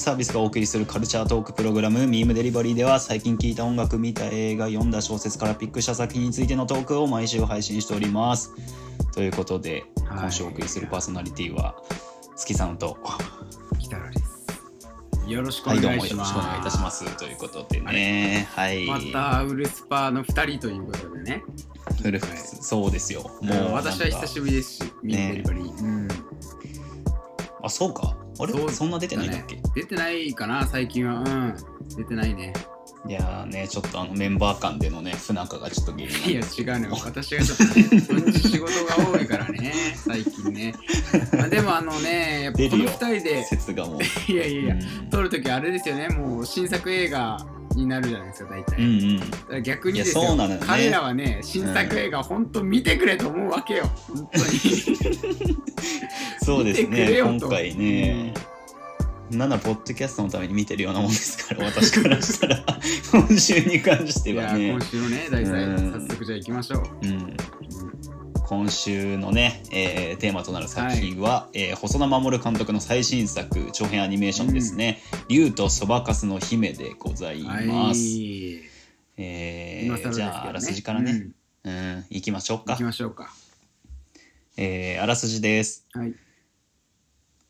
サービスがお送りするカルチャートークプログラムミームデリバリーでは最近聞いた音楽見た映画読んだ小説からピックした作品についてのトークを毎週配信しております。ということで、はい。今週お送りするパーソナリティは月さんと。北原です。よろしくお願いします。よろしくお願いいたします。ということでね。はい。またウルスパーの2人ということでね。フルフそうですよ。もう私は久しぶりですし、ミーデリバリー。うん。あそうかあれ？そんな出てないんだっけ、出てないかな、最近は。うん。出てないね。いやーねちょっとあのメンバー間でのね不仲がちょっと原因いや、違うのよ。私がちょっとね、仕事が多いからね、最近ね。まあ、でもあのね、やっぱこの出るよ2人で、説がもう いやいやいや、うん撮るときあれですよね、もう新作映画になるじゃないですか、大体。うんうん。逆にですよいやそうなのよね。彼らはね新作映画本当見てくれと思うわけよ、本当にそうですね今回ね、なんならポッドキャストのために見てるようなもんですから私からしたら。今週に関していやはね今、週のね題材うん。早速じゃあ行きましょう、うん、うん今週のね、えーテーマとなる作品は、えー細田守監督の最新作長編アニメーションですね「竜、とそばかすの姫」でございます。はい。えーね。じゃああらすじからね、うん、行きましょううん、行かき。ましょうか。えーあらすじです。はい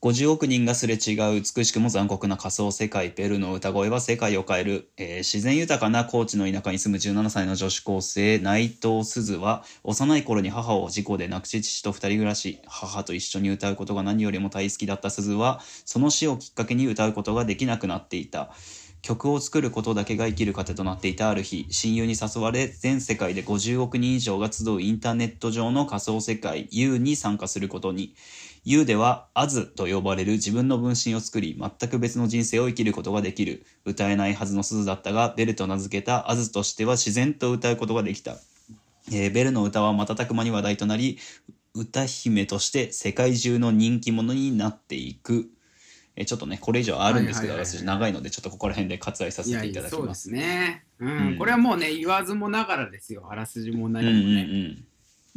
50億人がすれ違う美しくも残酷な仮想世界ベルの歌声は世界を変える、えー自然豊かな高知の田舎に住む17歳の女子高生内藤鈴は幼い頃に母を事故で亡くし父と二人暮らし母と一緒に歌うことが何よりも大好きだった鈴はその死をきっかけに歌うことができなくなっていた。曲を作ることだけが生きる糧となっていた。ある日親友に誘われ全世界で50億人以上が集うインターネット上の仮想世界 U に参加することに。U ではアズと呼ばれる自分の分身を作り全く別の人生を生きることができる歌えないはずの鈴だったがベルと名付けたアズとしては自然と歌うことができた、えーベルの歌は瞬く間に話題となり歌姫として世界中の人気者になっていく。えーちょっとねこれ以上あるんですけど私長いのでちょっとここら辺で割愛さいやせていただきそうですます。ね、うんうん。これはもうね言わずもながらですよ。あらすじもうん何うんもね、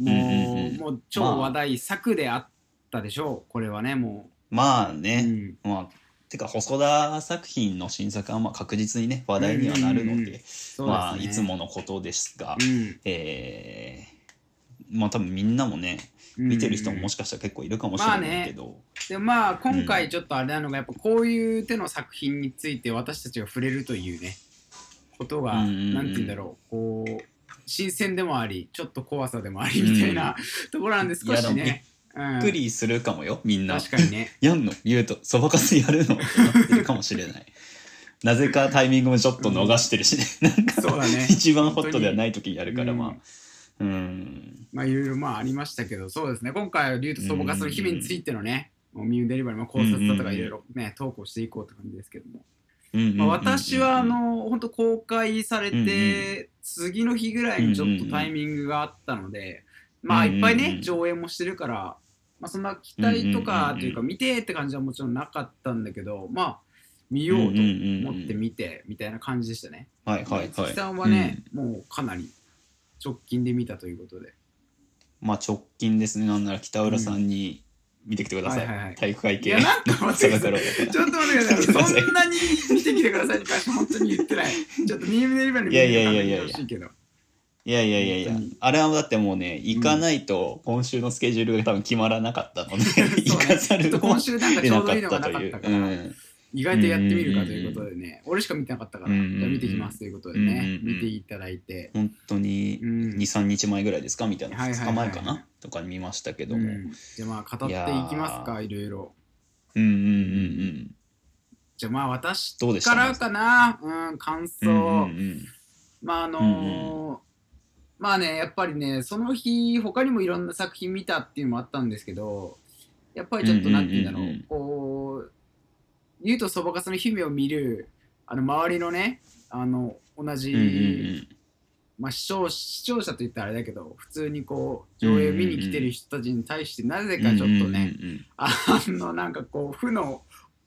うんうんもう,、うん。もう超話題作であったでしょうこれはねもう、まあね、うん。まあてか細田作品の新作はまあ確実にね話題にはなるので、うんうんまあいつものことですが、うん。えーまあ多分みんなもね見てる人ももしかしたら結構いるかもしれないけど、でまあ今回ちょっとあれなのがやっぱこういう手の作品について私たちが触れるというねことがうんうんうん。なんて言うんだろう。こう新鮮でもありちょっと怖さでもありみたいなところなんで少しねくりするかもよみんな。確かにね。やんの？言うとそばかすやるの？ってなってるかもしれない。なぜかタイミングもちょっと逃してるしね、なんかそうだね。一番ホットではない時にやるからうんまあ。うん。まあいろいろまあありましたけどそうですね。今回は竜とそばかすの姫についてのねもうミューデリバリーも考察だとかいろいろね投稿していこうって感じですけども。まあ、私はあの本当公開されうんうて次の日ぐらいにちょっとタイミングがあったのでまあうんうんいっぱいね上映もしてるからまあそんな期待とかというか見てって感じはもちろんなかったんだけどまあ見ようと思って見てみたいな感じでしたね。はいはいはい。月さんはねもうかなり直近で見たということで。まあ直近ですね。なんなら北浦さんに見てきてください,、はいはいはい。体育会系。いやなんか待ってください。ちょっと待ってください。そんなに見てきてくださいに関して本当に言ってない。ちょっとミームデリバリー見いやいやいやいやてみてほしいけど。いやいやいやいやあれはだってもうね行かないと今週のスケジュールが多分決まらなかったので、行かざるを今週なんか得なかっちょうどいいのがたというなかったから、うん。意外とやってみるかということでね、俺しか見てなかったから、うんうんうん。じゃあ見てきますということでね、うんうんうん見ていただいて、本当にうん。23日前ぐらいですかみたいな。2はいはいはい。日前かなとかに見ましたけども、うん。じゃあまあ語っていきますかいろいろ。うんうんうんじゃあまあ私どうでした？からかな。うん感想、うんうんうん。まああのーまあねやっぱりねその日他にもいろんな作品見たっていうのもあったんですけどやっぱりちょっとなんて言うんだろう,、こう竜とそばかすの姫を見るあの周りのねあの同じ、まあ、視聴視聴者と言ったらあれだけど普通にこう上映見に来てる人たちに対してなぜかちょっとね、あのなんかこう負の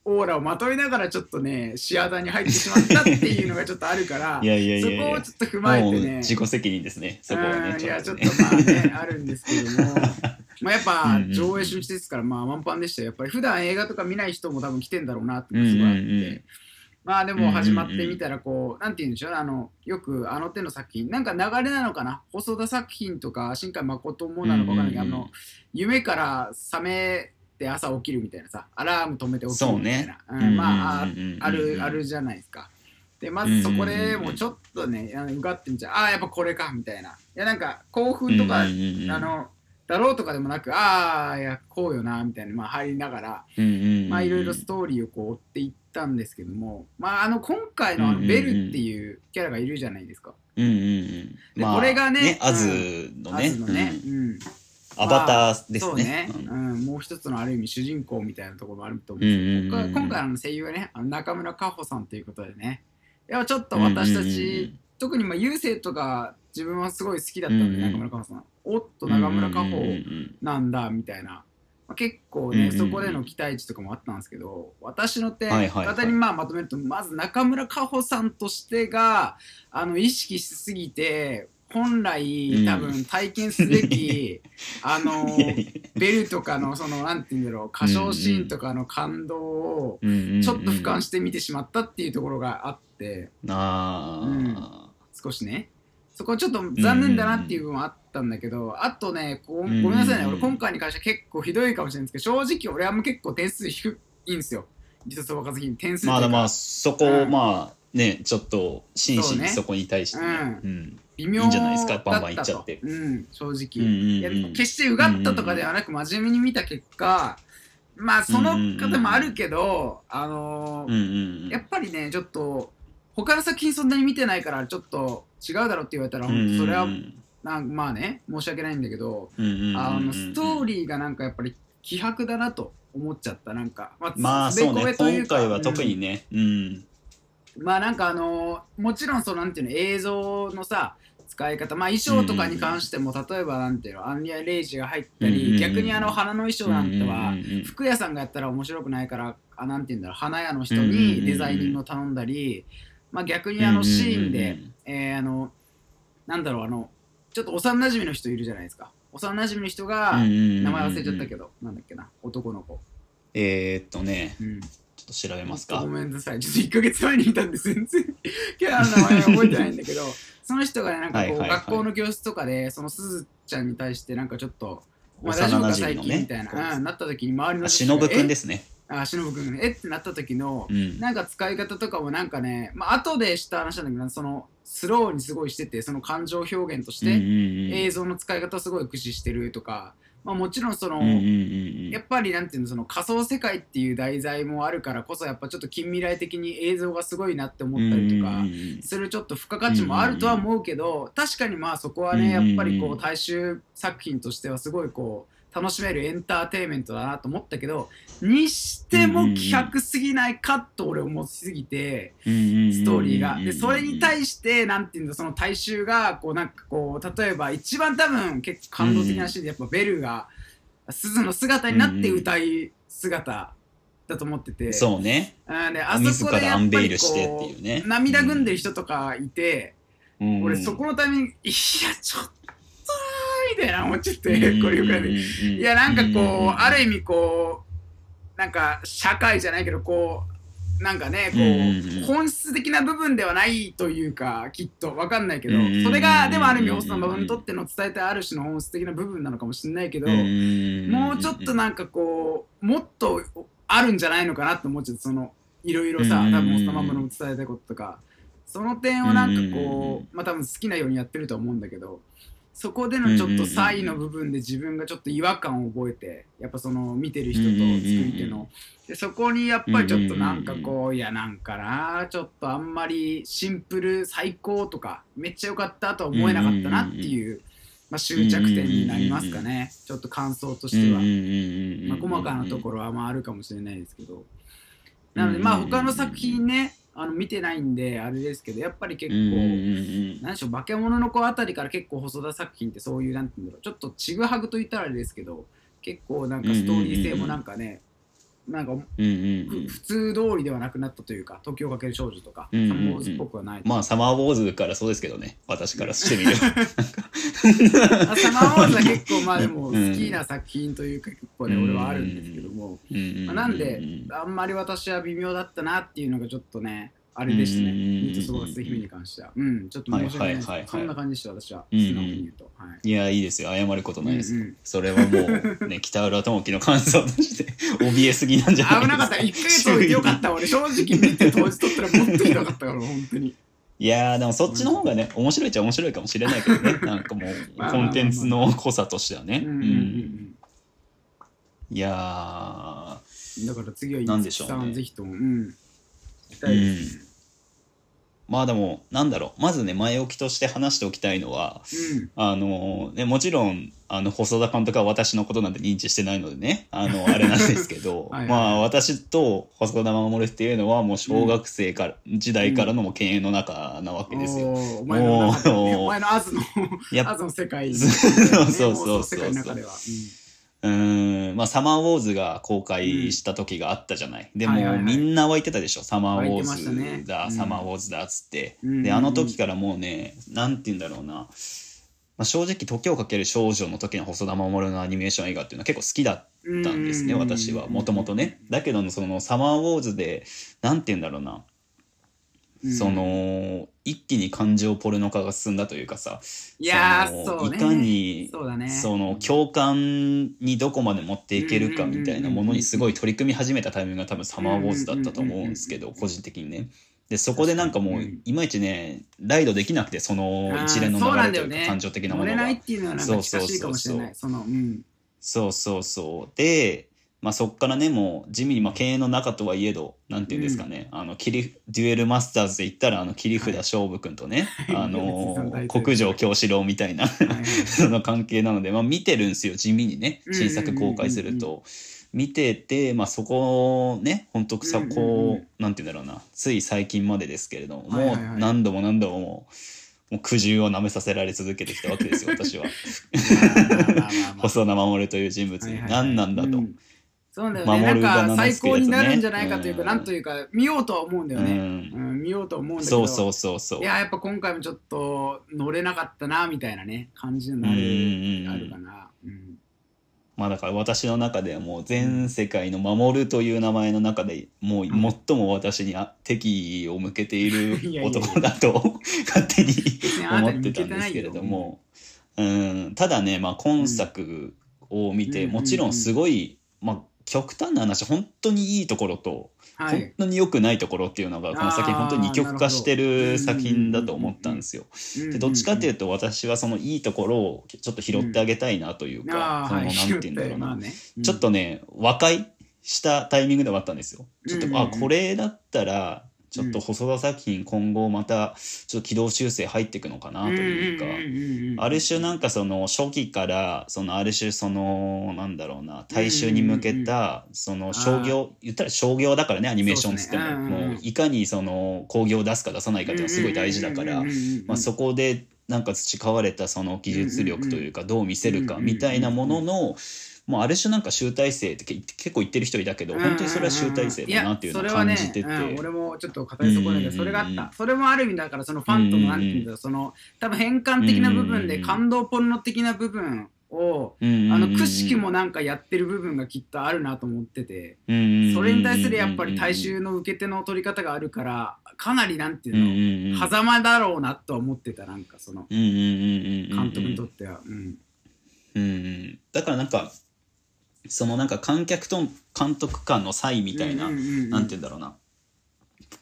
オーラをまといながらちょっとね視野に入ってしまったっていうのがちょっとあるからいやいやいそこをちょっと踏まえてね。自己責任ですね。そこはねうんいやちょっとねまあねあるんですけども。まあ、やっぱ上映初日ですから、まあ満帆でしたよ。やっぱり普段映画とか見ない人も多分来てんだろうなってすごいあって、うんうんうん、まあでも始まってみたらこう、なんて言うんでしょうあのよくあの手の作品なんか流れなのかな？細田作品とか新海誠もなのか分からないけど、あの夢から覚めて朝起きるみたいなさアラーム止めて起きるみたいな、ね。うん、まああるあるじゃないですか。でまずそこでもうちょっとねうがってみちゃう。ああやっぱこれかみたいな。いやなんか興奮とか、あのだろうとかでもなくああいやこうよなみたいな、まあ、入りながら、まあいろいろストーリーをこう追っていったんですけどもまああの今回のあのベルっていうキャラがいるじゃないですか。うんうんうん、で、これがねアズのね。のね、うんアバターですね。そうね、うん、もう一つのある意味主人公みたいなところもあると思うんですけど、今回の声優はね中村佳穂さんということでね。いやちょっと私たち、特にまあ優勢とか自分はすごい好きだったんで、中村佳穂さん。おっと中村佳穂なんだみたいな、まあ、結構ね、そこでの期待値とかもあったんですけど私の点方にまあまとめるとまず中村佳穂さんとしてがあの意識しすぎて本来多分体験すべき、うん、あのベルとかのそのなんて言うんだろう歌唱シーンとかの感動をちょっと俯瞰して見てしまったっていうところがあって。あ、うん、少しね。そこはちょっと残念だなっていう部分はあったんだけど、あとねごめんなさいね、俺今回に関しては結構ひどいかもしれないんですけど正直俺はもう結構点数低いんですよ。実はそばかずき点数まあまあそこをまあねちょっと真摯にそこに対してね、うん。微妙だったと、うん、正直、決してうがったとかではなく真面目に見た結果、まあその方もあるけど、あのー、やっぱりねちょっと他の作品そんなに見てないからちょっと違うだろうって言われたら、それはなんまあね申し訳ないんだけど、あのストーリーがなんかやっぱり希薄だなと思っちゃったなんか。まあ、まあ、そうね。今回は特にね、うん、まあなんかあのー、もちろんそのなんていうの映像のさ使い方まあ衣装とかに関しても、例えばなんていうのアンリア・レイジが入ったり、逆にあの花の衣装なんては、服屋さんがやったら面白くないからあなんていうんだろう花屋の人にデザイニングを頼んだり、まあ、逆にあのシーンで、えー、あのなんだろうあのちょっと幼馴染の人いるじゃないですか。幼馴染の人が名前忘れちゃったけど、なんだっけな男の子。えー、っとね、うんと調べますか？ごめんなさい。ちょっと1か月前にいたんで全然キャラの名前覚えてないんだけどその人がねなんかこう、学校の教室とかでそのすずちゃんに対してなんかちょっと「お前大丈夫か最近」みたいな、う。ん、なった時に周りのしのぶくんですね。あしのぶくんえ？ってなった時の、うん、なんか使い方とかもなんかねまあ後でした話なんだけどそのスローにすごいしててその感情表現として映像の使い方をすごい駆使してるとか、まあ、もちろんその、やっぱりなんていうのその仮想世界っていう題材もあるからこそやっぱちょっと近未来的に映像がすごいなって思ったりとかするちょっと付加価値もあるとは思うけど確かにまあそこはねやっぱりこう大衆作品としてはすごいこう楽しめるエンターテインメントだなと思ったけどにしても希薄すぎないかと俺思いすぎてストーリーがでそれに対してなんていうんだその大衆がこうなんかこう例えば一番多分結構感動的なシーンでやっぱベルが鈴の姿になって歌い姿だと思っててそうねあであそこでやっぱりこう、ね、涙ぐんでる人とかいて、俺そこのためにいやちょっとたいな思っちゃって、これよくやる。いや、なんかこう、ある意味こう、なんか社会じゃないけど、こう、なんかね、こう、本質的な部分ではないというか、きっと、わかんないけど、それが、でもある意味、ホストの部分にとっての伝えたいある種の本質的な部分なのかもしれないけど、もうちょっとなんかこう、もっとあるんじゃないのかなって思っちゃって、その、いろいろさ、多分ホストママの伝えたいこととか、その点をなんかこう、まあ多分好きなようにやってると思うんだけど、そこでのちょっと差異の部分で自分がちょっと違和感を覚えてやっぱその見てる人と作り手の。でそこにやっぱりちょっとなんかこういやなんかなちょっとあんまりシンプル最高とかめっちゃ良かったとは思えなかったなっていうまあ、終着点になりますかねちょっと感想としては、まあ、細かなところはまああるかもしれないですけどなのでまあ他の作品ねあの見てないんであれですけどやっぱり結構、何でしょう化け物の子あたりから結構細田作品ってそういうなんていうんだろうちょっとちぐはぐと言ったらあれですけど結構なんかストーリー性もなんかね、なんか、うんうんうん。普通通りではなくなったというか時をかける少女とか、うんうんうん。サマーウォーズっぽくはない、まあサマーウォーズからそうですけどね。私からしてみれば。あサマーウォーズは結構まあでもうん。好きな作品というか結構ね、俺はあるんですけども、うんうんうん。まあ、なんであんまり私は微妙だったなっていうのがちょっとねあれでしたね、うんミートソバがする日々に関しては。うん、ちょっと申し訳ないです、そんな感じでした、私は。素直に言うと。はい。いやいいですよ。謝ることないです。それはもうね 北浦智樹の感想として怯えすぎなんじゃないですか危なかった。1ヶ月置いてよかった。俺、正直見て当時撮ったらもっとひどかったから、本当に。いやーでもそっちの方がね面白いっちゃ面白いかもしれないけどね。なんかもうコンテンツの濃さとしてはね。うんいやうん。だから次は、なんでしょうね。ぜひとも。うんまあでもなんだろうまずね前置きとして話しておきたいのはうん。あのね、もちろんあの細田監督は私のことなんて認知してないのでねあのあれなんですけど はいはいまあ私と細田守っていうのはもう小学生から、時代からのもう犬猿の中なわけですよ。おーお前の中でねお前のアズの、アズの世界、そうそうそうそう世界の中では。うーん。まあサマーウォーズが公開した時があったじゃない。でも、はいはいはい。みんな湧いてたでしょ。サマーウォーズだ、うん。サマーウォーズだっつって。うんであの時からもうねなんて言うんだろうな、まあ、正直時をかける少女の時の細田守のアニメーション映画っていうのは結構好きだったんですねうん私は。もともとね。だけどそのサマーウォーズでなんて言うんだろうな、うんその一気に感情ポルノ化が進んだというかさいやそうね。いかにそうだね。その共感にどこまで持っていけるかみたいなものにすごい取り組み始めたタイミングが多分サマーウォーズだったと思うんですけど個人的にね。でそこでなんかもううんいまいちねライドできなくてその一連の流れというか感情的なものが乗れないっていうのはなんか近しいかもしれない。その、うん。そうそうそうで、まあ、そっからねもう地味にまあ経営の中とはいえどなんていうんですかね、あの切りデュエルマスターズで言ったらあの切り札勝負君とね、あの国城京志郎みたいなはい。は いその関係なので、まあ、見てるんですよ地味にね新作公開すると。見てて、まあ、そこをね本当さうんうんうん。こうなんて言うんだろうなつい最近までですけれども、何度も何度ももう苦渋を舐めさせられ続けてきたわけですよ私は。細田守という人物に。はいはいはい。何なんだと。うんそうだよね。なんか最高になるんじゃないかというか、うんなんというか、見ようとは思うんだよね。うんうん、見ようとは思うんだけど。そうそうそうそういや、やっぱ今回もちょっと乗れなかったな、みたいなね、感じになうんうんる、うんあるかな。うん。まあだから私の中ではもう全世界の守るという名前の中でもう最も私にあ敵意を向けている 男だと 勝手に思ってたんですけれども、うん、ただね、まあ、今作を見て、うんもちろんすごい、まあ、極端な話本当にいいところと、本はい。当に良くないところっていうのがこの作品本当に二極化してなる作品だと思ったんですよ。でどっちかっていうと私はそのいいところをちょっと拾ってあげたいなというか、そのああ、はい。なんて言うんだろうな、まあねちょっとね和解したタイミングではあったんですよ。ちょっと、うんうんうんあこれだったらちょっと細田作品今後またちょっと軌道修正入っていくのかなというか。ある種なんかその初期からそのある種そのなんだろうな大衆に向けたその商業言ったら商業だからねアニメーションっつってももういかにその興行を出すか出さないかっていうのはすごい大事だからまあそこでなんか培われたその技術力というかどう見せるかみたいなもののもうある種なんか集大成ってけ結構言ってる人いたけど本当にそれは集大成だなっていうのを感じてて。いやそれはねうん俺もちょっと語り損ねたけどそれがあっうんうんうんたそれもある意味だからそのファンとのなんていうんだろうその多分変換的な部分で感動ポルノ的な部分をあのくしきもなんかやってる部分がきっとあるなと思っててそれに対するやっぱり大衆の受け手の取り方があるからかなりなんていうの狭間だろうなとは思ってたなんかその監督にとっては。うんうん。だからなんかそのなんか観客と監督間の差異みたいな、なんて言うんだろうな。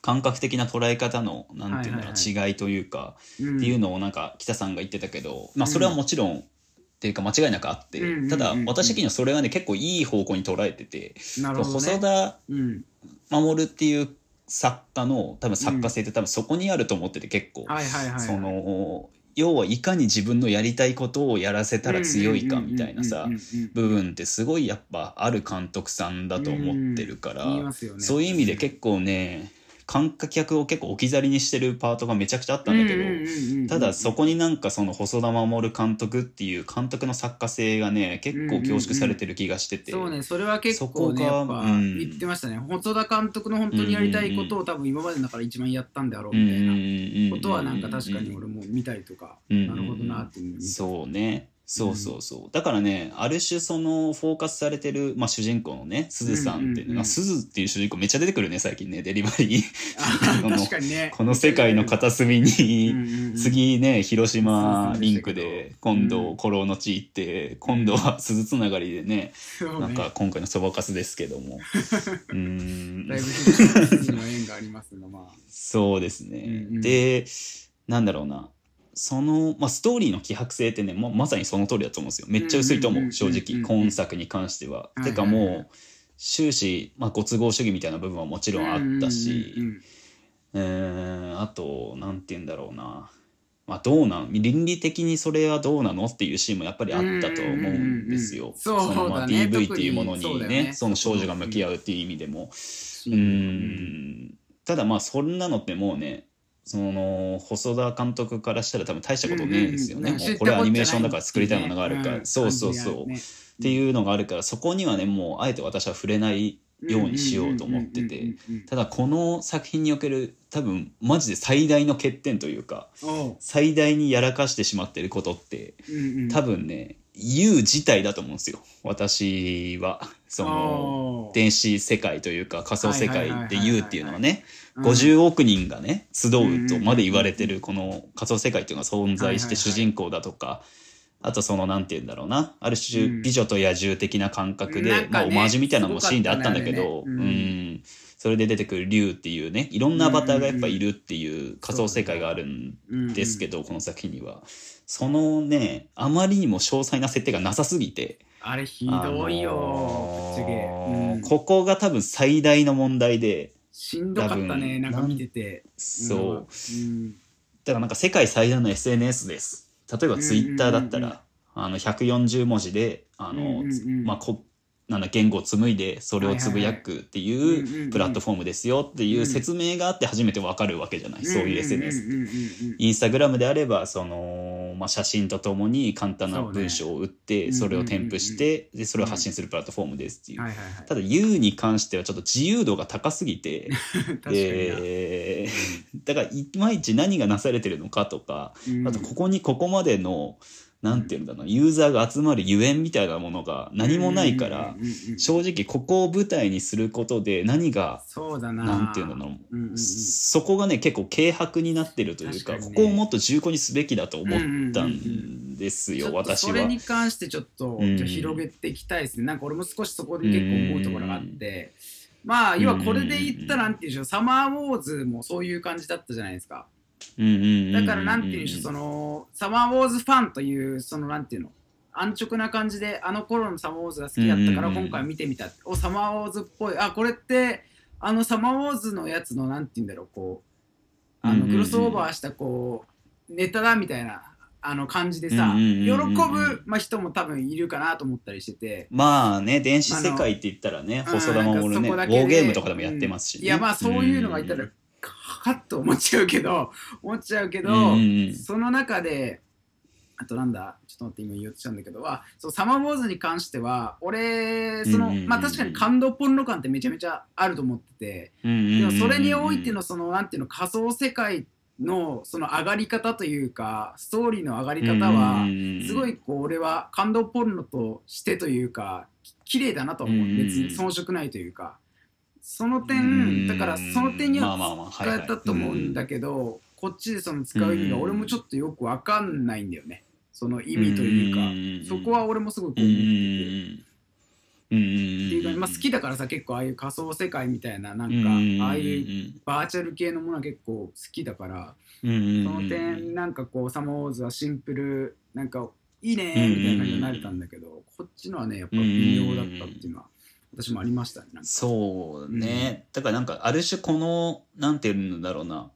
感覚的な捉え方のなんていうんだろう、違いというか、うん。っていうのをなんか北さんが言ってたけど、まあそれはもちろん、っていうか間違いなくあって、ただ私的にはそれはね結構いい方向に捉えてて、ね。細田うん。守っていう作家の多分作家性って多分そこにあると思ってて結構、その要はいかに自分のやりたいことをやらせたら強いかみたいなさ部分ってすごいやっぱある監督さんだと思ってるから、そういう意味で結構ね観客を結構置き去りにしてるパートがめちゃくちゃあったんだけど、ただそこになんかその細田守監督っていう監督の作家性がね結構凝縮されてる気がしてて、そうね。それは結構ねやっぱ言ってましたね、細田監督の本当にやりたいことを多分今までだから一番やったんだろうみたいなことはなんか確かに俺も見たりとか、なるほどなっていうそうねそうそうそう、うん、だからねある種そのフォーカスされてる、まあ、主人公のねすずさんっていうのが、すずっていう主人公めっちゃ出てくるね最近ねデリバリー。この確かにね。この世界の片隅に、次ね広島リンクで今度古老の地行って今度は鈴つながりでね、うん、なんか今回のそばかすですけども。うん。だいぶの縁がありますがまあ。そうですね、でなんだろうなその、まあ、ストーリーの希薄性ってね、ままさにその通りだと思うんですよ。めっちゃ薄いと思う正直今作に関しては。てかもう終始、まあ、ご都合主義みたいな部分はもちろんあったし、えー、あと何て言うんだろうな、まあ、どうなん倫理的にそれはどうなのっていうシーンもやっぱりあったと思うんですよ。そのまあ DV っていうものにねその少女が向き合うっていう意味でも。うん。ただまあそんなのってもうねその細田監督からしたら多分大したことねえですよね、うんうん、もうこれアニメーションだから作りたいものがあるか。ら、うん、そうそうそう、ね、っていうのがあるからそこにはねもうあえて私は触れないようにしようと思ってて。ただこの作品における多分マジで最大の欠点というか最大にやらかしてしまってることって、多分ね U 自体だと思うんですよ。私は。その電子世界というか仮想世界で U っていうのはね50億人がね集うとまで言われてるこの仮想世界っていうのが存在して主人公だとかあとそのなんて言うんだろうなある種美女と野獣的な感覚で、まあオマージュみたいなのもシーンであったんだけど、うん。それで出てくる竜っていうねいろんなアバターがやっぱいるっていう仮想世界があるんですけど、この作品には。そのねあまりにも詳細な設定がなさすぎて。あれひどいよ、あのー、ここが多分最大の問題でしんどかったねなんか見てて。そう、うん、だからなんか世界最大の SNS です。例えばツイッターだったら、あの140文字であの、まあこなんだ言語を紡いでそれをつぶやくっていうプラットフォームですよっていう説明があって初めてわかるわけじゃないそういう SNS って。インスタグラムであればその、まあ、写真とともに簡単な文章を打ってそれを添付してでそれを発信するプラットフォームですっていう。ただ U に関してはちょっと自由度が高すぎて で だからいまいち何がなされてるのかとかあとここにここまでの。なんていうんだろうユーザーが集まるゆえんみたいなものが何もないから正直ここを舞台にすることで何がな。んていうんだろうそこがね結構軽薄になってるというかここをもっと重厚にすべきだと思ったんですよ私は。それに関してちょっと広げていきたいですね。なんか俺も少しそこで結構思うところがあって。まあ要はこれで言ったらなんていうんでしょう。サマーウォーズもそういう感じだったじゃないですか。だからなんていうんでしょうそのサマーウォーズファンというそのなんていうの安直な感じであの頃のサマーウォーズが好きだったから今回見てみた。おサマーウォーズっぽい。あこれってあのサマーウォーズのやつのなんていうんだろうこうあのクロスオーバーしたこうネタだみたいなあの感じでさ、喜ぶ、まあ、人も多分いるかなと思ったりしてて。まあね電子世界って言ったらね細田守ねウォーゲームとかでもやってますし、ね。うん、いやまあそういうのがいたら、かっと思っちゃうけど 思っちゃうけど、うん、その中であとなんだちょっと待って今言おうとしたんだけどはそうサマーウォーズに関しては俺その、まあ確かに感動ポンロ感ってめちゃめちゃあると思ってて、でもそれにおいてのそのなんていうの仮想世界のその上がり方というかストーリーの上がり方はすごいこう俺は感動ポルノとしてというか綺麗だなと思う。別に遜色ないというかその点だからその点には使えたと思うんだけどこっちでその使う意味が俺もちょっとよく分かんないんだよね。その意味というか。そこは俺もすごく思ってて。っていうか、まあ、好きだからさ結構ああいう仮想世界みたいななんかああいうバーチャル系のものは結構好きだからその点なんかこうサマーウォーズはシンプルなんかいいねみたいな感じになれたんだけどこっちのはねやっぱ微妙だったっていうのは私もありましたねそうね、うん、だからなんかある種このなんていうんだろうな。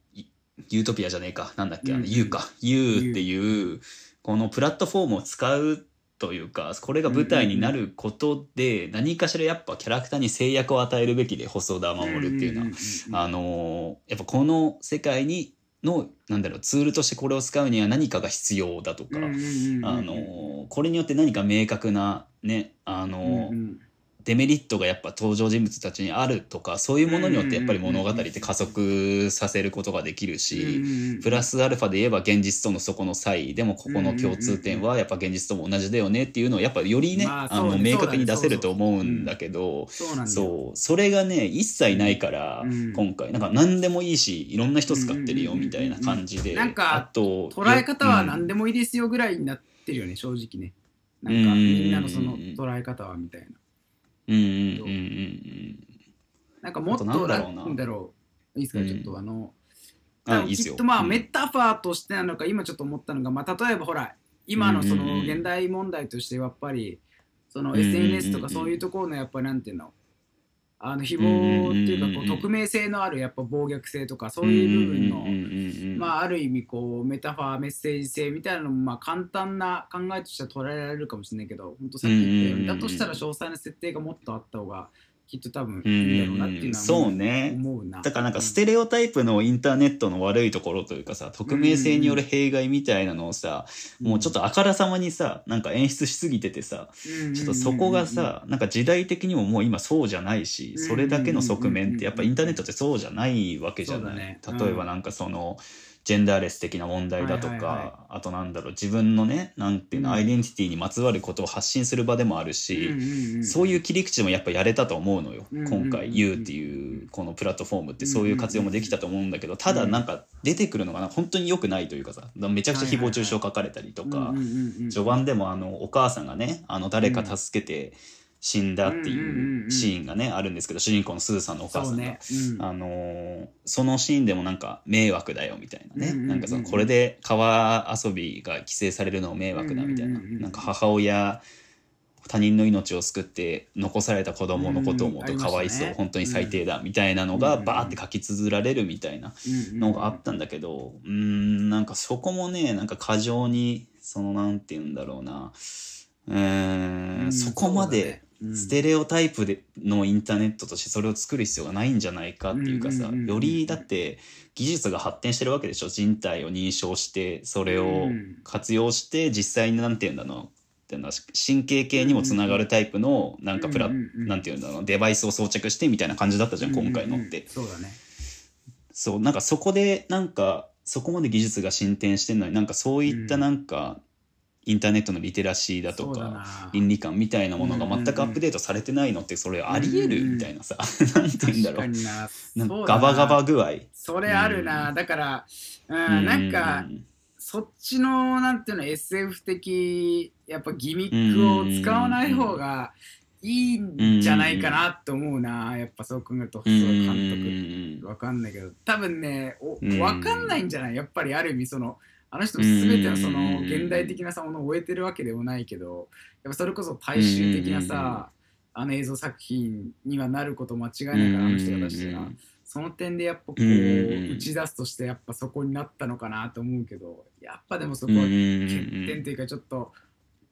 ユートピアじゃねえか。なんだっけ、うん、ユーか。ユーっていうこのプラットフォームを使うっというかこれが舞台になることで何かしらやっぱキャラクターに制約を与えるべきで細田守っていうのは。あのやっぱこの世界にのなんだろうツールとしてこれを使うには何かが必要だとか。あのこれによって何か明確なねあの、うんうんデメリットがやっぱ登場人物たちにあるとかそういうものによってやっぱり物語って加速させることができるしプラスアルファで言えば現実とのそこの差異でもここの共通点はやっぱ現実とも同じだよねっていうのをやっぱよりね,、あの明確に出せると思うんだけどそうそれがね一切ないから今回。なんか何でもいいしいろんな人使ってるよみたいな感じでなんかあと捉え方は何でもいいですよぐらいになってるよね正直ね。なんかみんなのその捉え方はみたいな。うんうんうんうんなんかもっとな。んだろういいですか、ちょっとあのあきっとまあメタファーとしてなのか今ちょっと思ったのが、まあ、例えばほら今のその現代問題としてやっぱりその SNS とかそういうところのやっぱりなんていうのあの誹謗っていうかこう匿名性のあるやっぱ暴虐性とかそういう部分のまあある意味こうメタファーメッセージ性みたいなのもまあ簡単な考えとしては捉えられるかもしれないけど本当さっき言ったようにだとしたら詳細な設定がもっとあった方がきっと多分いいんだろうなっていうのはそうね。思うな。だからなんかステレオタイプのインターネットの悪いところというかさ匿名性による弊害みたいなのをさ、もうちょっとあからさまにさなんか演出しすぎててさ、ちょっとそこがさなんか時代的にももう今そうじゃないしそれだけの側面ってやっぱインターネットってそうじゃないわけじゃない、ね、例えばなんかその、ジェンダーレス的な問題だとか、はいはいはい、あとなんだろう自分のねなんていうの、アイデンティティにまつわることを発信する場でもあるし、うんうんうん、そういう切り口もやっぱやれたと思うのよ、うんうんうん、今回 YOU っていうこのプラットフォームってそういう活用もできたと思うんだけどただなんか出てくるのが本当に良くないというかさめちゃくちゃ誹謗中傷書かれたりとか、序盤でもあのお母さんがねあの誰か助けて、うん死んだっていうシーンがね、あるんですけど主人公のすずさんのお母さんが、ね。うん、あのー、そのシーンでもなんか迷惑だよみたいなね、なんかそのこれで川遊びが規制されるの迷惑だみたいな、なんか母親他人の命を救って残された子供のことを思うとかわいそう、うんね、本当に最低だみたいなのがバーって書き綴られるみたいなのがあったんだけどうんなんかそこもねなんか過剰にそのなんて言うんだろうな。うんそこまでステレオタイプでのインターネットとしてそれを作る必要がないんじゃないかっていうかさよりだって技術が発展してるわけでしょ人体を認証してそれを活用して実際に何て言うんだろうっていうのは神経系にもつながるタイプのなんかプラなんて言うんだろうデバイスを装着してみたいな感じだったじゃん今回の。って。そうだね。そうなんかそこでなんかそこまで技術が進展してんのになんかそういったなんかインターネットのリテラシーだとか倫理観みたいなものが全くアップデートされてないのってそれありえるみたいなさ。なんて言うんだろう。ガバガバ具合。それあるな、だから、うん、なんか、そっちのなんていうの SF 的やっぱギミックを使わない方がいいんじゃないかなって思うな、やっぱそう考えると細田監督。わかんないけど多分ねおわかんないんじゃない？やっぱりある意味そのあの人全てのその現代的なさものを終えてるわけでもないけどやっぱそれこそ大衆的なさあの映像作品にはなること間違いないからあの人が出してなその点でやっぱこう打ち出すとしてやっぱそこになったのかなと思うけどやっぱでもそこは欠点というかちょっと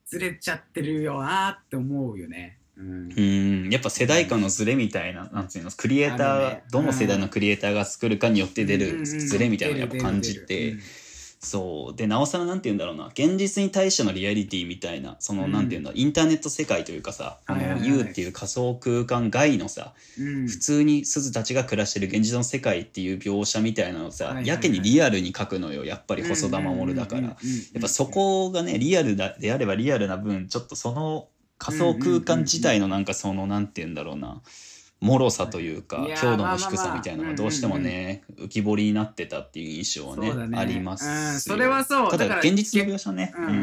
ずれちゃってるよなって思うよね。うん、やっぱ世代間のズレみたいな、なんていうの、クリエイター、ね、どの世代のクリエイターが作るかによって出るズレみたいなのをやっぱ感じて、そう。でなおさらなんて言うんだろうな。現実に対してのリアリティみたいなその、うん、なんていうんだインターネット世界というかさ、あの U っていう仮想空間外のさ、うん、普通にすずたちが暮らしてる現実の世界っていう描写みたいなのさ、やけにリアルに書くのよ。やっぱり細田守だから。やっぱそこがねリアルだであればリアルな分ちょっとその仮想空間自体のなんかそのなんて言うんだろうな、脆さというか強度の低さみたいなのがどうしてもね浮き彫りになってたっていう印象はね、ね、あります、うん、それはそう。ただ現実の描写ね、うん。うんう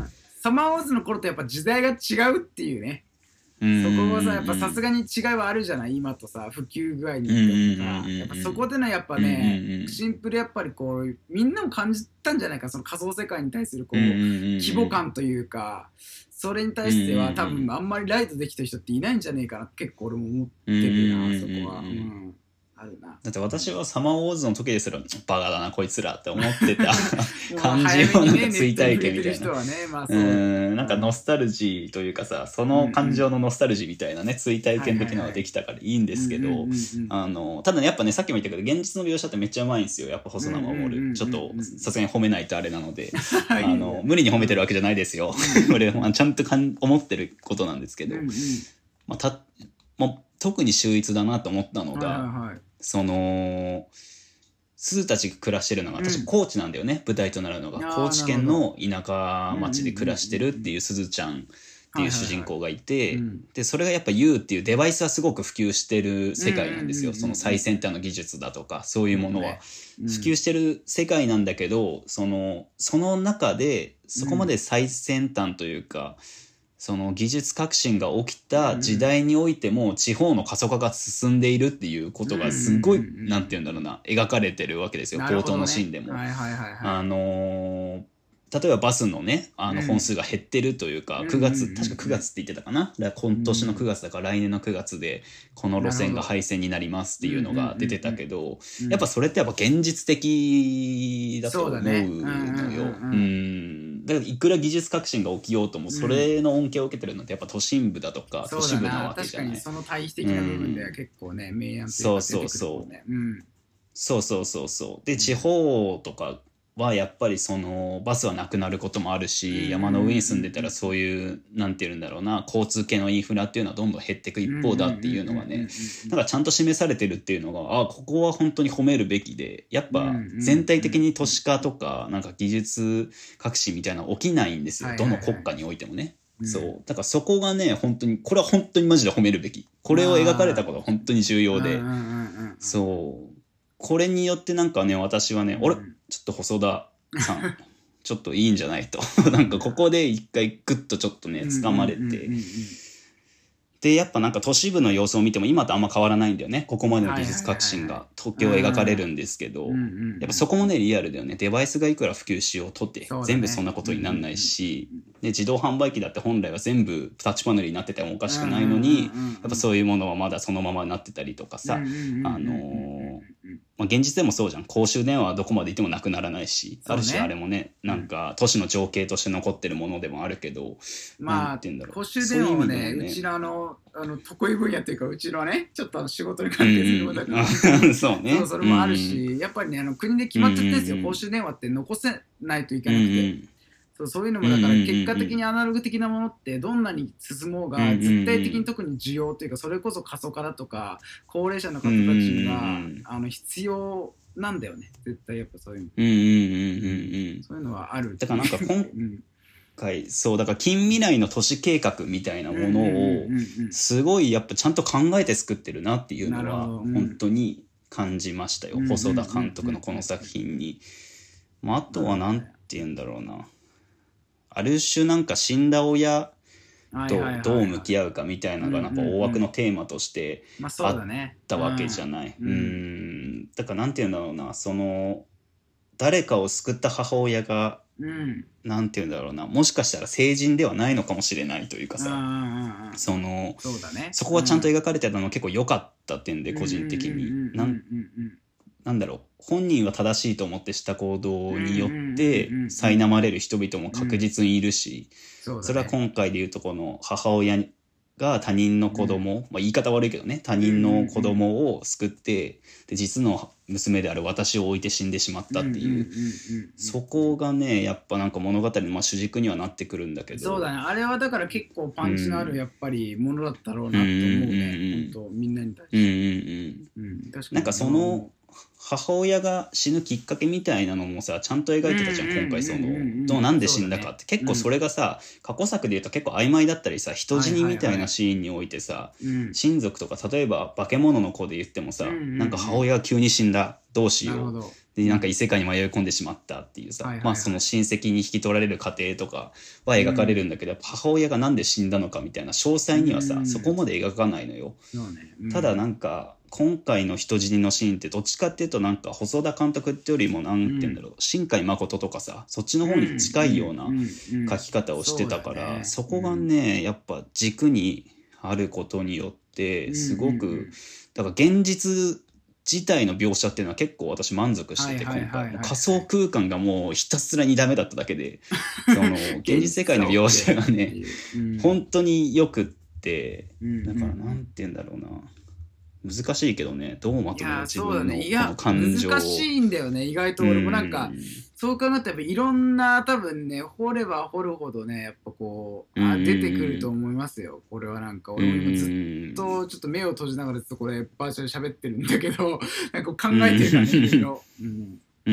ん、サマーウォーズの頃とやっぱ時代が違うっていうね。そこはさやっぱさすがに違いはあるじゃない？今とさ普及具合によってか。やっぱそこでねやっぱねシンプルやっぱりこうみんなも感じたんじゃないか？その仮想世界に対するこう規模感というかそれに対しては多分あんまりライトできた人っていないんじゃねえかな結構俺も思ってるなそこは、うん、あるな。だって私はサマーウォーズの時ですらバカだなこいつらって思ってた 感じをなんか追体験みたいな。ネットに触れてる人はねまあそう。んなんかノスタルジーというかさその感情のノスタルジーみたいなね追体験的なのができたからいいんですけどただねやっぱねさっきも言ったけど現実の描写ってめっちゃうまいんですよ。やっぱ細田うんうんうんうん守ちょっとさすがに褒めないとあれなので。あはい。の無理に褒めてるわけじゃないですよ。これ、まあ、ちゃんとかん思ってることなんですけど、うんうん。まあ、たもう特に秀逸だなと思ったのが、はいはいはいその鈴たちが暮らしてるのがうん。確か高知なんだよね、舞台となるのが。高知県の田舎町で暮らしてるっていう鈴ちゃんっていう主人公がいて、うん。でそれがやっぱ U っていうデバイスはすごく普及してる世界なんですよ、その最先端の技術だとかそういうものは。うん普及してる世界なんだけどそのその中でそこまで最先端というか、その技術革新が起きた時代においても地方の過疎化が進んでいるっていうことがすごい、うんうんうんうん。なんて言うんだろうな描かれてるわけですよ冒頭のシーンでも。はいはいはいはい。あのー例えばバスのねあのうん。本数が減ってるというか、うん。9月、うんうんうん確か9月って言ってたかな？だから今年の9月だから来年の9月でこの路線が廃線になりますっていうのが出てたけど、うんやっぱそれってやっぱ現実的だと思うのよ。だからいくら技術革新が起きようともそれの恩恵を受けてるのってやっぱ都心部だとか都市部ななわけじゃない。確かにその対比的な部分では結構ね、明暗というか出てくるもんね。そうそうそうそうそうそう。で地方とかはやっぱりそのバスはなくなることもあるし、うん。山の上に住んでたらそういうなんて言うんだろうな交通系のインフラっていうのはどんどん減っていく一方だっていうのがねだからちゃんと示されてるっていうのがあここは本当に褒めるべきでやっぱ全体的に都市化とかなんか技術革新みたいなの起きないんですよ、どの国家においてもね。うん。そう。だからそこがね本当にこれは本当にマジで褒めるべき。これを描かれたことは本当に重要で、そう。これによってなんかね私はね、俺うんちょっと細田さん ちょっといいんじゃないと。なんかここで一回グッとちょっとね掴まれて、でやっぱなんか都市部の様子を見ても今とあんま変わらないんだよね。ここまでの技術革新が東京を描かれるんですけど、やっぱそこもねリアルだよねデバイスがいくら普及しようとって、全部そんなことになんないし、で自動販売機だって本来は全部タッチパネルになっててもおかしくないのに、やっぱそういうものはまだそのままになってたりとかさ、あのーまあ、現実でもそうじゃん。公衆電話はどこまでいてもなくならないし、ね。ある種あれもねなんか都市の情景として残ってるものでもあるけど、まあなんて言うんだろう。公衆電話はそういうね意味でもうちのあのあの得意分野というかうちのねちょっとあの仕事に関係することだから、う んそうねそれもあるし、やっぱりねあの国で決まっちゃってるんですよ、うんうんうん。公衆電話って残せないといけうんうなくて、んそうそういうのもだから結果的にアナログ的なものってどんなに進もうが絶対的に特に需要というかそれこそ過疎化だとか高齢者の方たちがあの必要なんだよね。絶対やっぱそういうの。うんうんうんうんうん。そういうのはあるだからなんか今うん。回そうだから近未来の都市計画みたいなものをすごいやっぱちゃんと考えて作ってるなっていうのは本当に感じましたよ、うん細田監督のこの作品に。まあ、あとは何て言うんだろうなある種なんか死んだ親とどう向き合うかみたいなのがなんか大枠のテーマとしてまあそうだね。たわけじゃない。ううん。ん。だからなんて言うんだろうな。その誰かを救った母親がうん。なんて言うんだろうな。もしかしたら成人ではないのかもしれないというかさ、そのね。そこがちゃんとう描かれてたの結構良かった点で個人的に。なんなんだろう本人は正しいと思ってした行動によっうんうんうんてうん苛まれる人々も確実にいるしそれは今回でいうとこの母親が他人の子供、まあ、言い方悪いけどね他人の子供を救ってで実の娘である私を置いて死んでしまったっていう。んんんんそこがねやっぱなんか物語のまあ主軸にはなってくるんだけど。そうだね。あれはだから結構パンチのあるやっぱりものだったろうなと思ううんうんみんなに対うんしてうんうん。うん。確かに。なんかその母親が死ぬきっかけみたいなのもさちゃんと描いてたじゃんうんうんうんうん今回その。うんどうなんで死んだかって。ね。結構それがさ過去作で言うと結構曖昧だったりさ人死にみたいなシーンにおいてさうん親族とか例えば化け物の子で言ってもさうんうんうんなんか母親が急に死んだどうしよう。でなんか異世界に迷い込んでしまったっていうさ、まあその親戚に引き取られる過程とかは描かれるんだけど、やっぱ母親がなんで死んだのかみたいな詳細にはさ、うんそこまで描かないのよ。ね。うん。ただなんか今回の人死にのシーンってどっちかっていうとなんか細田監督ってよりもなんて言うんだろう、新海誠とかさそっちの方に近いような書き方をしてたから、そうだね。そこがねやっぱ軸にあることによってすごく、うん。うん。うんだから現実自体の描写っていうのは結構私満足してて今回。仮想空間がもうひたすらにダメだっただけで その現実世界の描写がね、う。ん、本当によくって。うん。だからなんて言うんだろうな難しいけどねどうまいとめるやそうだ自分のこね。いやの感情を。難しいんだよね意外と俺も。なんか、そう考えたらいろんな多分ね掘れば掘るほどねやっぱこうあうん。出てくると思いますよ。これはなんか俺も今ずっっとちょっと目を閉じながらずっとこれバーチャル喋ってるんだけど なんか考えてるからねいろいろ、うん、うんう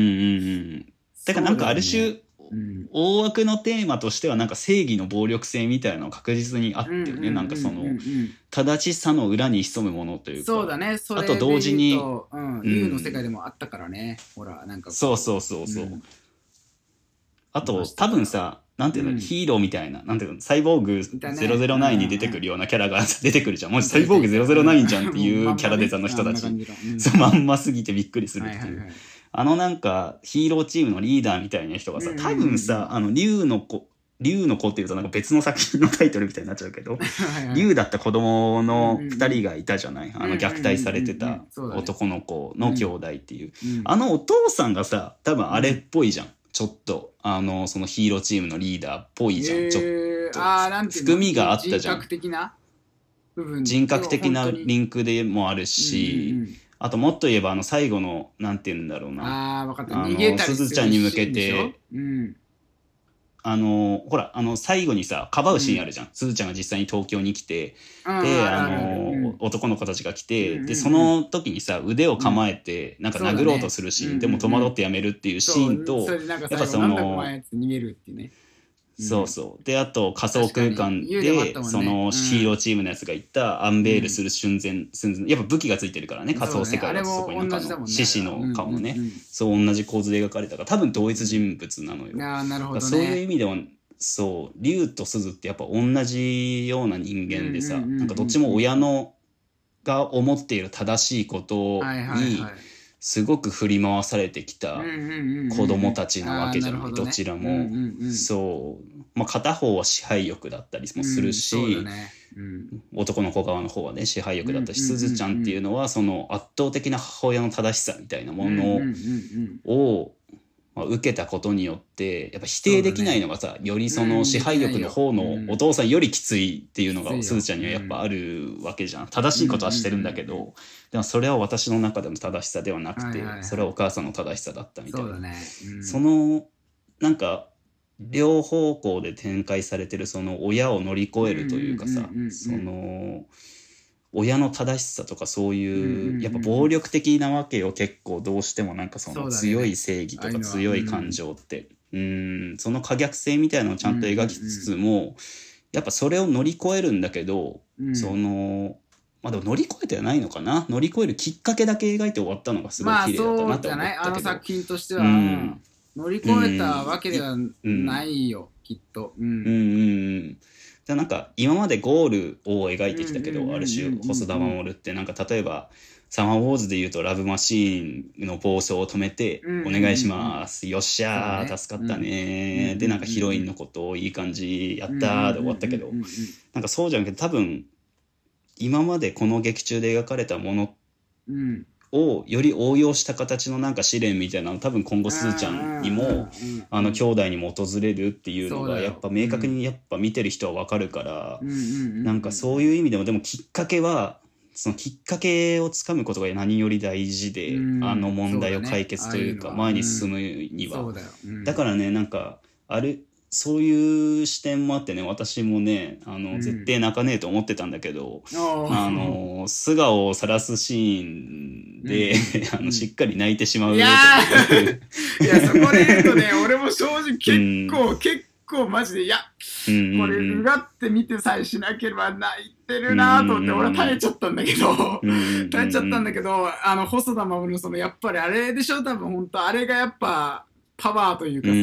ん。うんだからなんかある種、うん。大枠のテーマとしてはなんか正義の暴力性みたいなの確実にあってよね、なんかその正しさの裏に潜むものというかそうだね。それあと同時にうんうん。竜の世界でもあったからね。ほらなんかこそうそうそうそう、うん。あと多分さなんていうの、うん。ヒーローみたいななんていうのサイボーグだね。009に出てくるようなキャラが 出てくるじゃん、もしサイボーグ009じゃんっていうキャラデザの人たち、そうまんますぎてびっくりするっていう、あのなんかヒーローチームのリーダーみたいな人がさうん多分さあの竜の子竜の子っていうとなんか別の作品のタイトルみたいになっちゃうけど 竜だった子供のうんうん2人がいたじゃない、あの虐待されてた男の子の兄弟っていう、うんあのお父さんがさ多分あれっぽいじゃん。ちょっと。あのそのヒーローチームのリーダーっぽいじゃん、ちょっと。えーあーなん含みがあったじゃん。人格的な？部分人格的なリンンクでもあるし、あともっと言えばあの最後のなんて言うんだろうな。ああー分かった。あの逃げたりすずちゃんに向けて。うん。あのほらあの最後にさかばうシーンあるじゃん、すずちゃんが実際に東京に来てうんであの男の子たちが来て、うんうんうん。でその時にさ腕を構えてなんか殴ろうとするシーン、でも戸惑ってやめるっていうシーンと、やっぱその逃げるっていうねそうそう。であと仮想空間でね。そのうん。ヒーローチームのやつが言ったアンベールする寸前寸前やっぱ武器がついてるからね仮想世界だとそこになんかあの獅子の顔のね、そう同じ構図で描かれた。から多分同一人物なのよ。ああなるほどだからそういうね意味ではそう竜と鈴ってやっぱ同じような人間でさ、うんうんうんうんなんかどっちも親のが思っている正しいことはいはいにはいすごく振り回されてきた子子供たちなわけじゃない、どちらも、そう、まあ、片方は支配欲だったりもするし、男の子側の方はね支配欲だったし、うんうんうんうんすずちゃんっていうのはその圧倒的な母親の正しさみたいなもののを、まあ、受けたことによってやっぱ否定できないのがさ、よりその支配欲の方のお父さんよりきついっていうのがすずちゃんにはやっぱあるわけじゃん。正しいことはしてるんだけど、でもそれは私の中での正しさではなくて、それはお母さんの正しさだったみたいな。そね。うん。そのなんか両方向で展開されてるその親を乗り越えるというかさうんうん親の正しさとかそううんうんいううん。やっぱ暴力的なわけよ結構どうしてもなんかその強い正義とか強い感情って。うん。その可逆性みたいなのをちゃんと描きつつもやっぱそれを乗り越えるんだけどうん。そのまあでも乗り越えてはないのかな？乗り越えるきっかけだけ描いて終わったのがすごいまあ綺麗だったなって思じゃないあのったけど作品としてはうん。乗り越えたわけではないよきっと。ううんんうんうんでなんか今までゴールを描いてきたけどある種細田守ってなんか例えば「サマーウォーズ」で言うとラブマシーンの暴走を止めてうんうん「お願いします。よっしゃー助かったねでなんかヒロインのことをいい感じやったーで終わったけどなんかそうじゃなくて多分今までこの劇中で描かれたものをより応用した形のなんか試練みたいなの多分今後すずちゃんにもあの兄弟にも訪れるっていうのがやっぱ明確にやっぱ見てる人はわかるからなんかそういう意味でもでもきっかけはそのきっかけをつかむことが何より大事でうん。あの問題を解決というか前に進むには。だからねなんかあるそういう視点もあってね私もねあのうん。絶対泣かねえと思ってたんだけどあの素顔を晒すシーンで あのしっかり泣いてしまういやといやそこで言うとね俺も正直結構結構マジでいやうんうんうん。これうがって見てさえしなければ泣いてるなと思って俺は耐えちゃったんだけどうんうんうんうん。耐えちゃったんだけどあの細田守のそのやっぱりあれでしょ多分本当あれがやっぱパワーというかさ、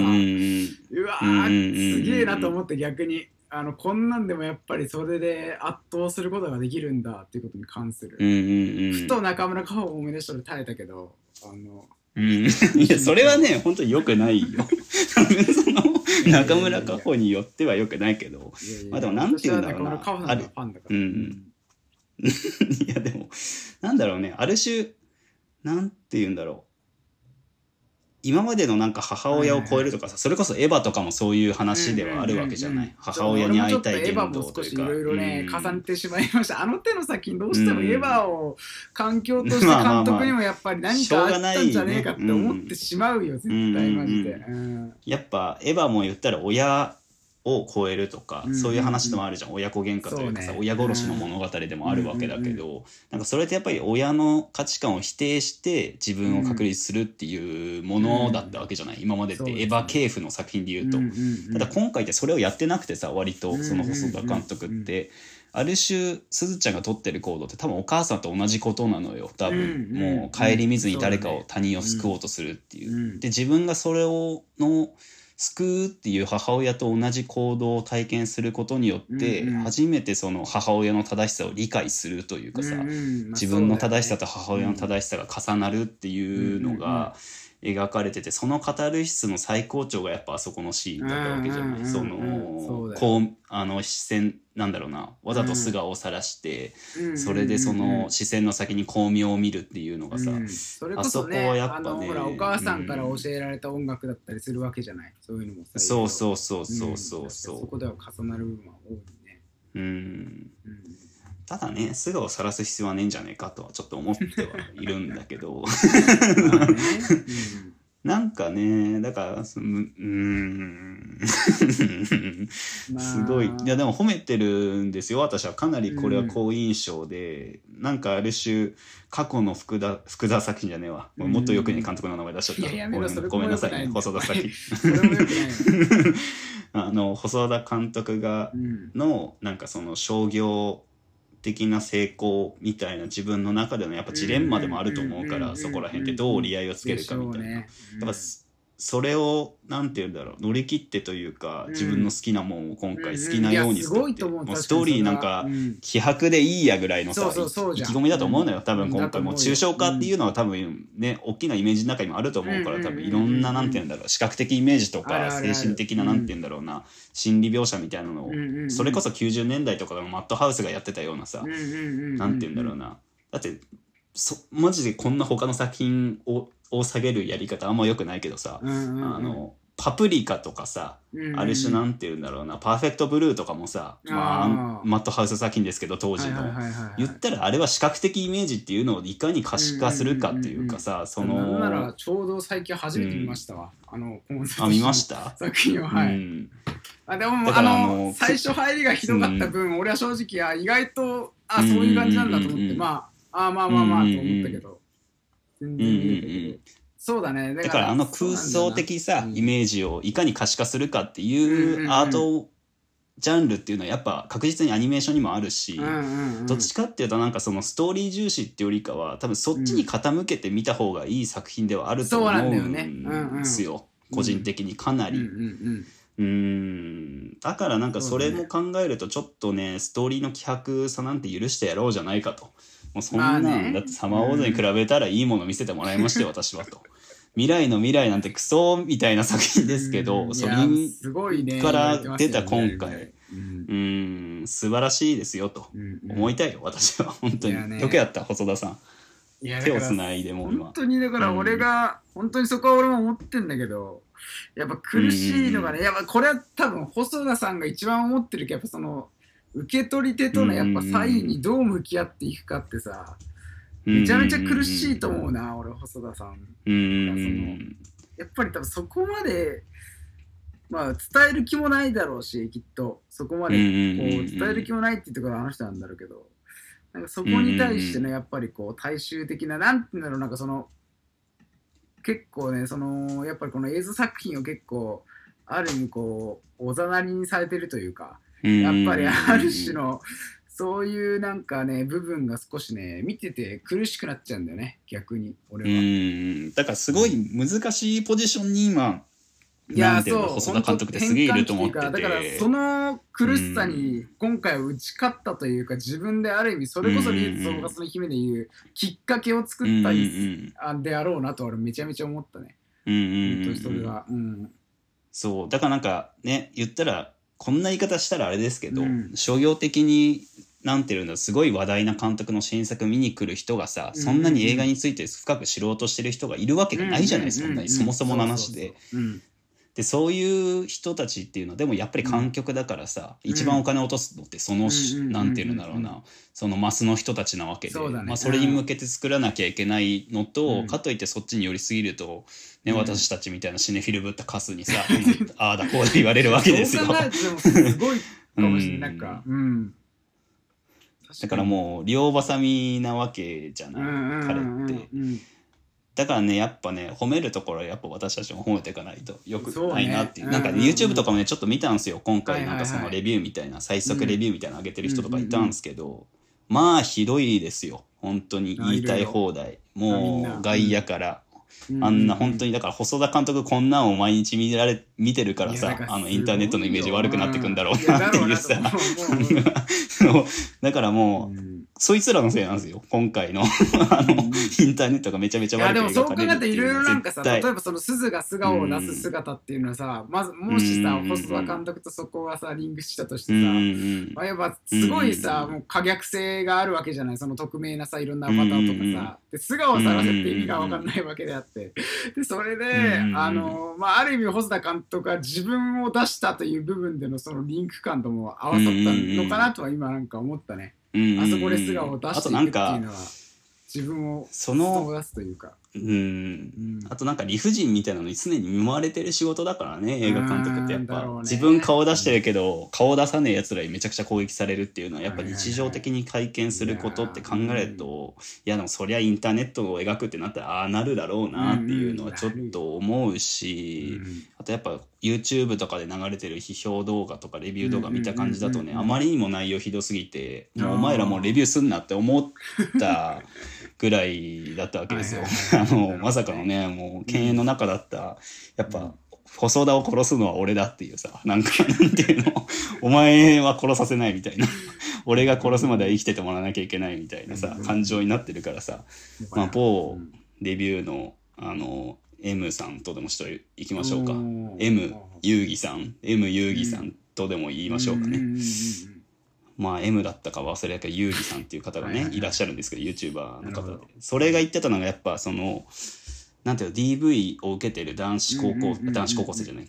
うわすげえなと思って逆にあのこんなんでもやっぱりそれで圧倒することができるんだっていうことに関する、ふと中村佳穂を思い出したら耐えたけどあのうん、いやそれはね本当に良くないよ。その中村佳穂によっては良くないけど。まあでもなんて言うんだろうな いやでもなんだろうね。ある種なんて言うんだろう今までのなんか母親を超えるとかさ、それこそエヴァとかもそういう話ではあるわけじゃない、母親に会いたい言動というかいろいろね、うん、重ねてしまいました。あの手の先にどうしてもエヴァを環境として監督にもやっぱり何かあったんじゃねえかって思ってしまうよ、絶対マジで、やっぱエヴァも言ったら親を超えるとか、そういう話でもあるじゃん。親子喧嘩というかさ、ね、親殺しの物語でもあるわけだけど、うん。うんうん、なんかそれってやっぱり親の価値観を否定して自分を確立するっていうものだったわけじゃない、うん、今までってエヴァ系譜の作品で言うと、うんうんうん、ただ今回ってそれをやってなくてさ割とその細田監督って。ある種すずちゃんが取ってる行動って多分お母さんと同じことなのよ。多分、もう顧みずに誰かを他人を救おうとするっていう。で自分がそれをの救うっていう母親と同じ行動を体験することによって初めてその母親の正しさを理解するというかさ、自分の正しさと母親の正しさが重なるっていうのが描かれててそのカタルシスの最高潮がやっぱあそこのシーンだったわけじゃない？そのこうあの視線なんだろうなわざと素顔を晒して、それでその視線の先に光明を見るっていうのがさ、それこそ、ね、あそこはやっぱねほらお母さんから教えられた音楽だったりするわけじゃない、そういうのもさそうそうそうそうそうそう、そこでは重なる部分は多いね。うん、うんただね素顔を晒す必要はねえんじゃねえかとはちょっと思ってはいるんだけどなんかね、だから、そのうん、すごい。いや、でも褒めてるんですよ。私はかなりこれは好印象で、うん、なんかある種、過去の福田、福田作品じゃねえわ。うん、もっとよくね、監督の名前出しちゃった。いややごめんなさいね、細田作品。あの、細田監督が、の、なんかその商業、的な成功みたいな自分の中でのやっぱジレンマでもあると思うからそこら辺ってどう折り合いをつけるかみたいな。やっぱそれをなんて言うんだろう乗り切ってというか、自分の好きなもんを今回好きなように作って、もうストーリーなんか、気迫でいいやぐらいのさ意気込みだと思うのよ多分今回。も抽象化っていうのは多分ね大きなイメージの中にもあると思うから多分いろんななんて言うんだろう視覚的イメージとか精神的ななんて言うんだろうな心理描写みたいなのをそれこそ90年代とかのマットハウスがやってたようなさなんて言うんだろうな。だってそマジでこんな他の作品をを下げるやり方あんまよくないけどさ、うんうんうん、あのパプリカとかさ、うんうん、ある種なんて言うんだろうなパーフェクトブルーとかもさまあ、マットハウス作品ですけど当時の、はいはいはいはい、言ったらあれは視覚的イメージっていうのをいかに可視化するかっていうかさ、うんうんうん、そのならちょうど最近初めて見ましたわ、うん、あのあ見ました？作品ははい、うん、あでもあの最初入りがひどかった分、俺は正直あ意外とあそういう感じなんだと思って、まああまあまあまあと思ったけど、全然見えたけど。そうだね。だからあの空想的さ、イメージをいかに可視化するかっていうアートジャンルっていうのはやっぱ確実にアニメーションにもあるし、どっちかっていうとなんかそのストーリー重視っていうよりかは多分そっちに傾けて見た方がいい作品ではあると思うんですよ、個人的にかなり。うん。だからなんかそれも考えるとちょっとねストーリーの希薄さなんて許してやろうじゃないかと。もうそんなん、ね、だってサマーウォーズに比べたらいいもの見せてもらいましたよ、私はと。未来の未来なんてクソみたいな作品ですけど、それから出た今回、うん、素晴らしいですよと。思いたいよ、私は。本当に。よくやった、細田さん。手をつないでも今。本当にだから俺が、本当にそこは俺も思ってんだけど、やっぱ苦しいのがね、やっぱこれは多分細田さんが一番思ってるけど、やっぱその、受け取り手とのやっぱ差異にどう向き合っていくかってさ、めちゃめちゃ苦しいと思うな、俺、細田さん。そのやっぱり多分そこまで、まあ、伝える気もないだろうし、きっと、そこまでこう伝える気もないっていうところはあの人なんだろうけど、なんかそこに対してのやっぱりこう大衆的な、なんていうんだろう、なんかその、結構ね、その、やっぱりこの映像作品を結構、ある意味こう、おざなりにされてるというか、やっぱりある種のそういうなんかね部分が少しね見てて苦しくなっちゃうんだよね逆に俺は。うん。だからすごい難しいポジションに今いやそう細田監督ってすげえいると思って。てだからその苦しさに今回打ち勝ったというか自分である意味それこそリーズ総括の姫でいうきっかけを作ったりであろうなと俺めちゃめちゃ思ったね。うんうんうん、それが、うん、そう。だからなんかね言ったらこんな言い方したらあれですけど、うん、商業的になんていうんだすごい話題な監督の新作見に来る人がさ、そんなに映画について深く知ろうとしてる人がいるわけがないじゃない、そんなにそもそもの話で。でそういう人たちっていうのはでもやっぱり観客だからさ、うん、一番お金を落とすのってその、うん、なんていうんだろうな、そのマスの人たちなわけで、ね、まあ、それに向けて作らなきゃいけないのと、うん、かといってそっちに寄りすぎると、ね私たちみたいなシネフィルぶったカスにさ、ああだこうだ言われるわけですよ。すごいかもしれない。なん。か、うん。だからもう両ばさみなわけじゃない、彼って。だからねやっぱね褒めるところはやっぱ私たちも褒めていかないとよくないなっていう、ね、なんか、ね、YouTube とかもねちょっと見たんですよ今回。なんかそのレビューみたいな、最速レビューみたいなの上げてる人とかいたんですけど、まあひどいですよ。本当に言いたい放題。もう外野から。あんな本当にだから細田監督こんなんを毎日見られ見てるからさあのインターネットのイメージ悪くなってくんだろうなっていうさ。だからもう、そいつらのせいなんですよ今回の。あの、インターネットがめちゃめちゃ悪いうでもそう考えていろいろなんかさ例えばその鈴が素顔を出す姿っていうのはさ、まずもしさ、細田監督とそこがさリンクしたとしてさ、まあ、やっぱすごいさ、もう可逆性があるわけじゃないその匿名なさいろんなアバターとかさ、で素顔を探せって意味が分かんないわけであって、でそれで、あのまあある意味細田監督が自分を出したという部分でのそのリンク感とも合わさったのかなとは今なんか思ったね。あそこで素顔を出していくっていうのは自分をその出すというか。うん、あとなんか理不尽みたいなのに常に見舞われてる仕事だからね映画監督ってやっぱ、ね、自分顔出してるけど顔出さねえやつらにめちゃくちゃ攻撃されるっていうのはやっぱ日常的に会見することって考えるといやでもそりゃインターネットを描くってなったらああなるだろうなっていうのはちょっと思うしあとやっぱ YouTube とかで流れてる批評動画とかレビュー動画見た感じだとねあまりにも内容ひどすぎてもうお前らもうレビューすんなって思ったぐらいだったわけですよ。あのまさかのねもう犬猿の中だったやっぱ細田を殺すのは俺だっていうさなんかなんていうの？お前は殺させないみたいな。俺が殺すまでは生きててもらわなきゃいけないみたいなさ感情になってるからさ、まあ、某デビューのあの M さんとでもしていきましょうか。M 遊戯さん？M 遊戯さんとでも言いましょうかね。まあ M だったか忘れたけどゆうりさんっていう方がね、いらっしゃるんですけど YouTuber の方で。それが言ってたのがやっぱそのなんていうの DV を受けてる男子高校、男子高校生じゃない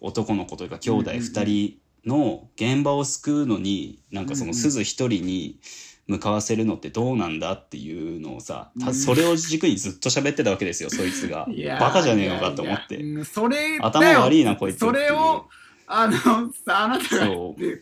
男の子というか兄弟2人の現場を救うのになんかその鈴一人に向かわせるのってどうなんだっていうのをさそれを軸にずっと喋ってたわけですよそいつがバカじゃねえのかと思って頭悪いなこいつそれをあのさあなたが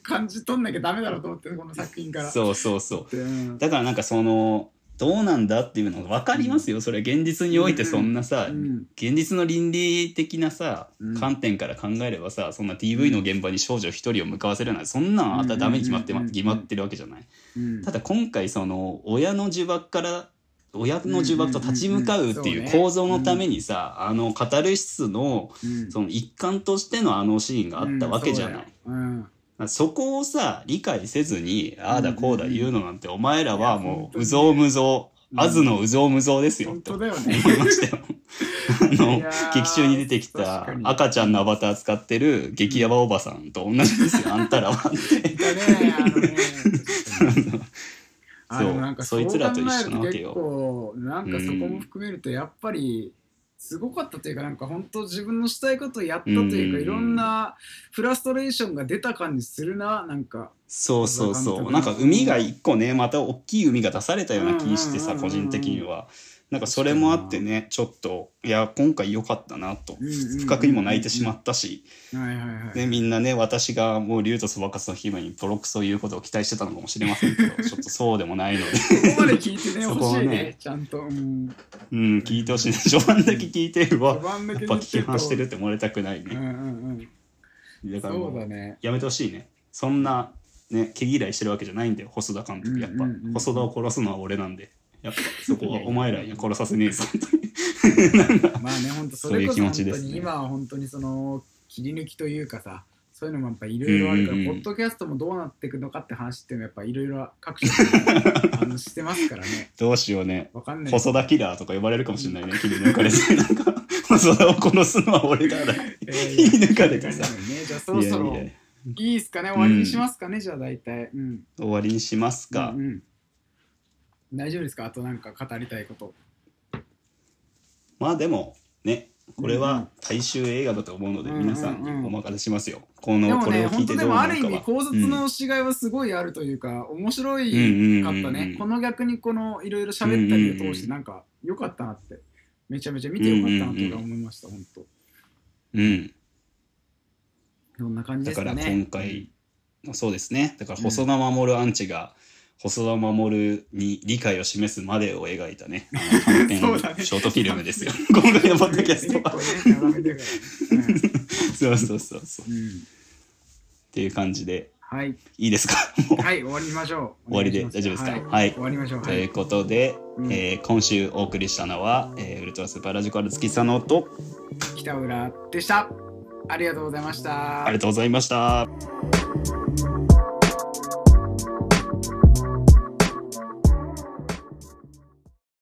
感じ取んなきゃダメだろうと思ってこの作品から。そうそうそう、うん、だからなんかそのどうなんだっていうのが分かりますよ、それ。現実においてそんなさ、うん、現実の倫理的なさ、観点から考えればさそんな TV の現場に少女一人を向かわせるなんてそんなんあったらダメに決まって,、決まってるわけじゃない、ただ今回その親の呪縛から親の呪縛と立ち向かうっていう構造のためにさ、あのカタルシスのその一環としてのあのシーンがあったわけじゃない。そこをさ理解せずにああだこうだ言うのなんてお前らはもううぞうむぞうあずのうぞうむぞうですよって思いましたよ。あの劇中に出てきた赤ちゃんのアバター使ってる激ヤバおばさんと同じですよあんたらはって。そう。なんかそいつらと一緒なわけよ。なんかそこも含めるとやっぱりすごかったというかなんか本当自分のしたいことをやったというか、いろんなフラストレーションが出た感じするな。なんかそうそうそう。なんか海が一個ねまた大きい海が出されたような気してさ個人的には。なんかそれもあってねちょっといや今回良かったなと。不覚にも泣いてしまったし。みんなね私がもう竜とそばかすの姫にボロクソ言うことを期待してたのかもしれませんけど ちょっとそうでもないので。ここまで聞いてね ほしいねちゃんと。うん、うん、聞いてほしいね。序盤だけ聞いてるわやっぱ批判してるって思われたくないね、うんうんうん、だからもうやめてほしいね。そんなね毛嫌いしてるわけじゃないんだよ細田監督。やっぱ、細田を殺すのは俺なんで。やっぱそこはお前らに殺させねえぞ まあね本当それこそ本当に今は本当にその切り抜きというかさそういうのもやっぱいろいろあるから、うんうん、ポッドキャストもどうなっていくのかって話っていうのはやっぱいろいろ各種 あのしてますからね。どうしようね。わかんない。細田キラーとか呼ばれるかもしれないね。切り抜かれてなんか細田を殺すのは俺だ。えー、切り抜かれてさ。ね、じゃあそろそろ。いやいやいいっすかね？終わりにしますかね、じゃあ大体。うん。終わりにしますか。うんうん大丈夫ですか？あとなんか語りたいこと。まあでもねこれは大衆映画だと思うので、うん皆さんにお任せしますよ。このこれを聞いて本当でもある意味考察のしがいはすごいあるというか、面白いかったうんうんうんうん。ねこの逆にこのいろいろ喋ったりを通してなんか良かったなって、めちゃめちゃ見てよかったなと思いました、本当。うん。どんな感じですかね。だから今回、そうですねだから細田守アンチが細田守に理解を示すまでを描いたね。短編ショートフィルムですよ。今回のポッドキャストは。そうそうそうそう。っうん。うんていう感じで。はい、いいですか？はい、終わりましょう。終わりで大丈夫ですか？はい、はい。終わりましょう。ということで、うん。えー今週お送りしたのは、えーウルトラスーパーラジカル月佐野と北浦でした。ありがとうございました。ありがとうございました。